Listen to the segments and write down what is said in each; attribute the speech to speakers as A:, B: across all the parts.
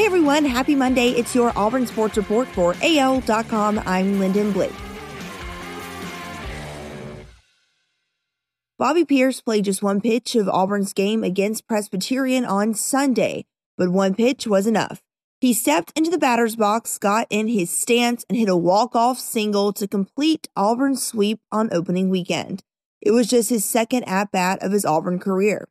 A: Hey everyone, happy Monday. It's your Auburn Sports Report for AL.com. I'm Lyndon Blake. Bobby Peirce played just one pitch of Auburn's game against Presbyterian on Sunday, but one pitch was enough. He stepped into the batter's box, got in his stance, and hit a walk-off single to complete Auburn's sweep on opening weekend. It was just his second at-bat of his Auburn career.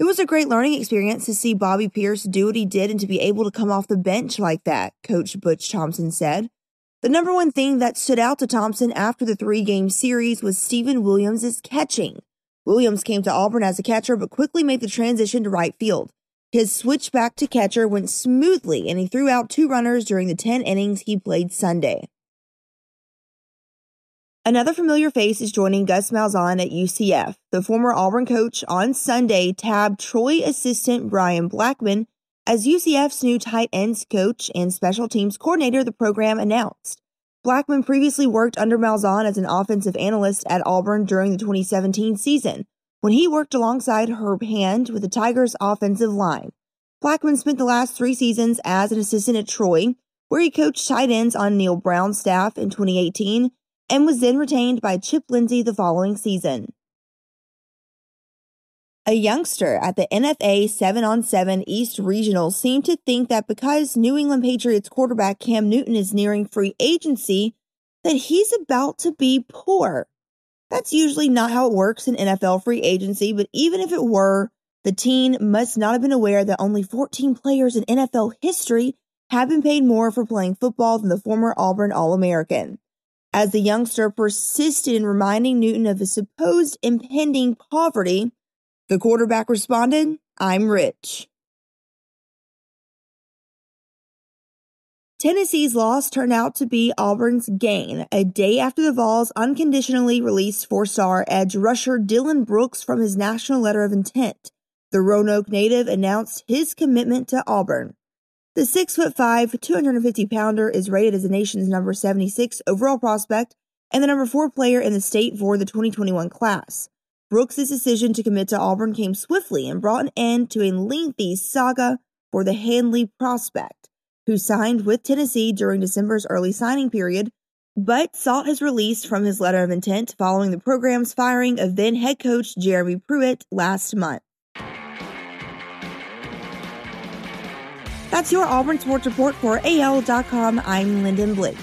A: It was a great learning experience to see Bobby Peirce do what he did and to be able to come off the bench like that, Coach Butch Thompson said. The number one thing that stood out to Thompson after the three game series was Steven Williams' catching. Williams came to Auburn as a catcher but quickly made the transition to right field. His switch back to catcher went smoothly and he threw out two runners during the 10 innings he played Sunday. Another familiar face is joining Gus Malzahn at UCF. The former Auburn coach on Sunday tabbed Troy assistant Brian Blackman as UCF's new tight ends coach and special teams coordinator, the program announced. Blackman previously worked under Malzahn as an offensive analyst at Auburn during the 2017 season, when he worked alongside Herb Hand with the Tigers' offensive line. Blackman spent the last three seasons as an assistant at Troy, where he coached tight ends on Neal Brown's staff in 2018 and was then retained by Chip Lindsey the following season. A youngster at the NFA 7 on 7 East Regional seemed to think that because New England Patriots quarterback Cam Newton is nearing free agency, that he's about to be poor. That's usually not how it works in NFL free agency, but even if it were, the teen must not have been aware that only 14 players in NFL history have been paid more for playing football than the former Auburn All American. As the youngster persisted in reminding Newton of his supposed impending poverty, the quarterback responded, I'm rich. Tennessee's loss turned out to be Auburn's gain a day after the Vols unconditionally released four star edge rusher Dylan Brooks from his national letter of intent. The Roanoke native announced his commitment to Auburn. The 6'5, 250 pounder is rated as the nation's number 76 overall prospect and the number 4 player in the state for the 2021 class. Brooks' decision to commit to Auburn came swiftly and brought an end to a lengthy saga for the Handley prospect, who signed with Tennessee during December's early signing period, but sought his release from his letter of intent following the program's firing of then head coach Jeremy Pruitt last month. That's your Auburn Sports Report for AL.com. I'm Lyndon Blake.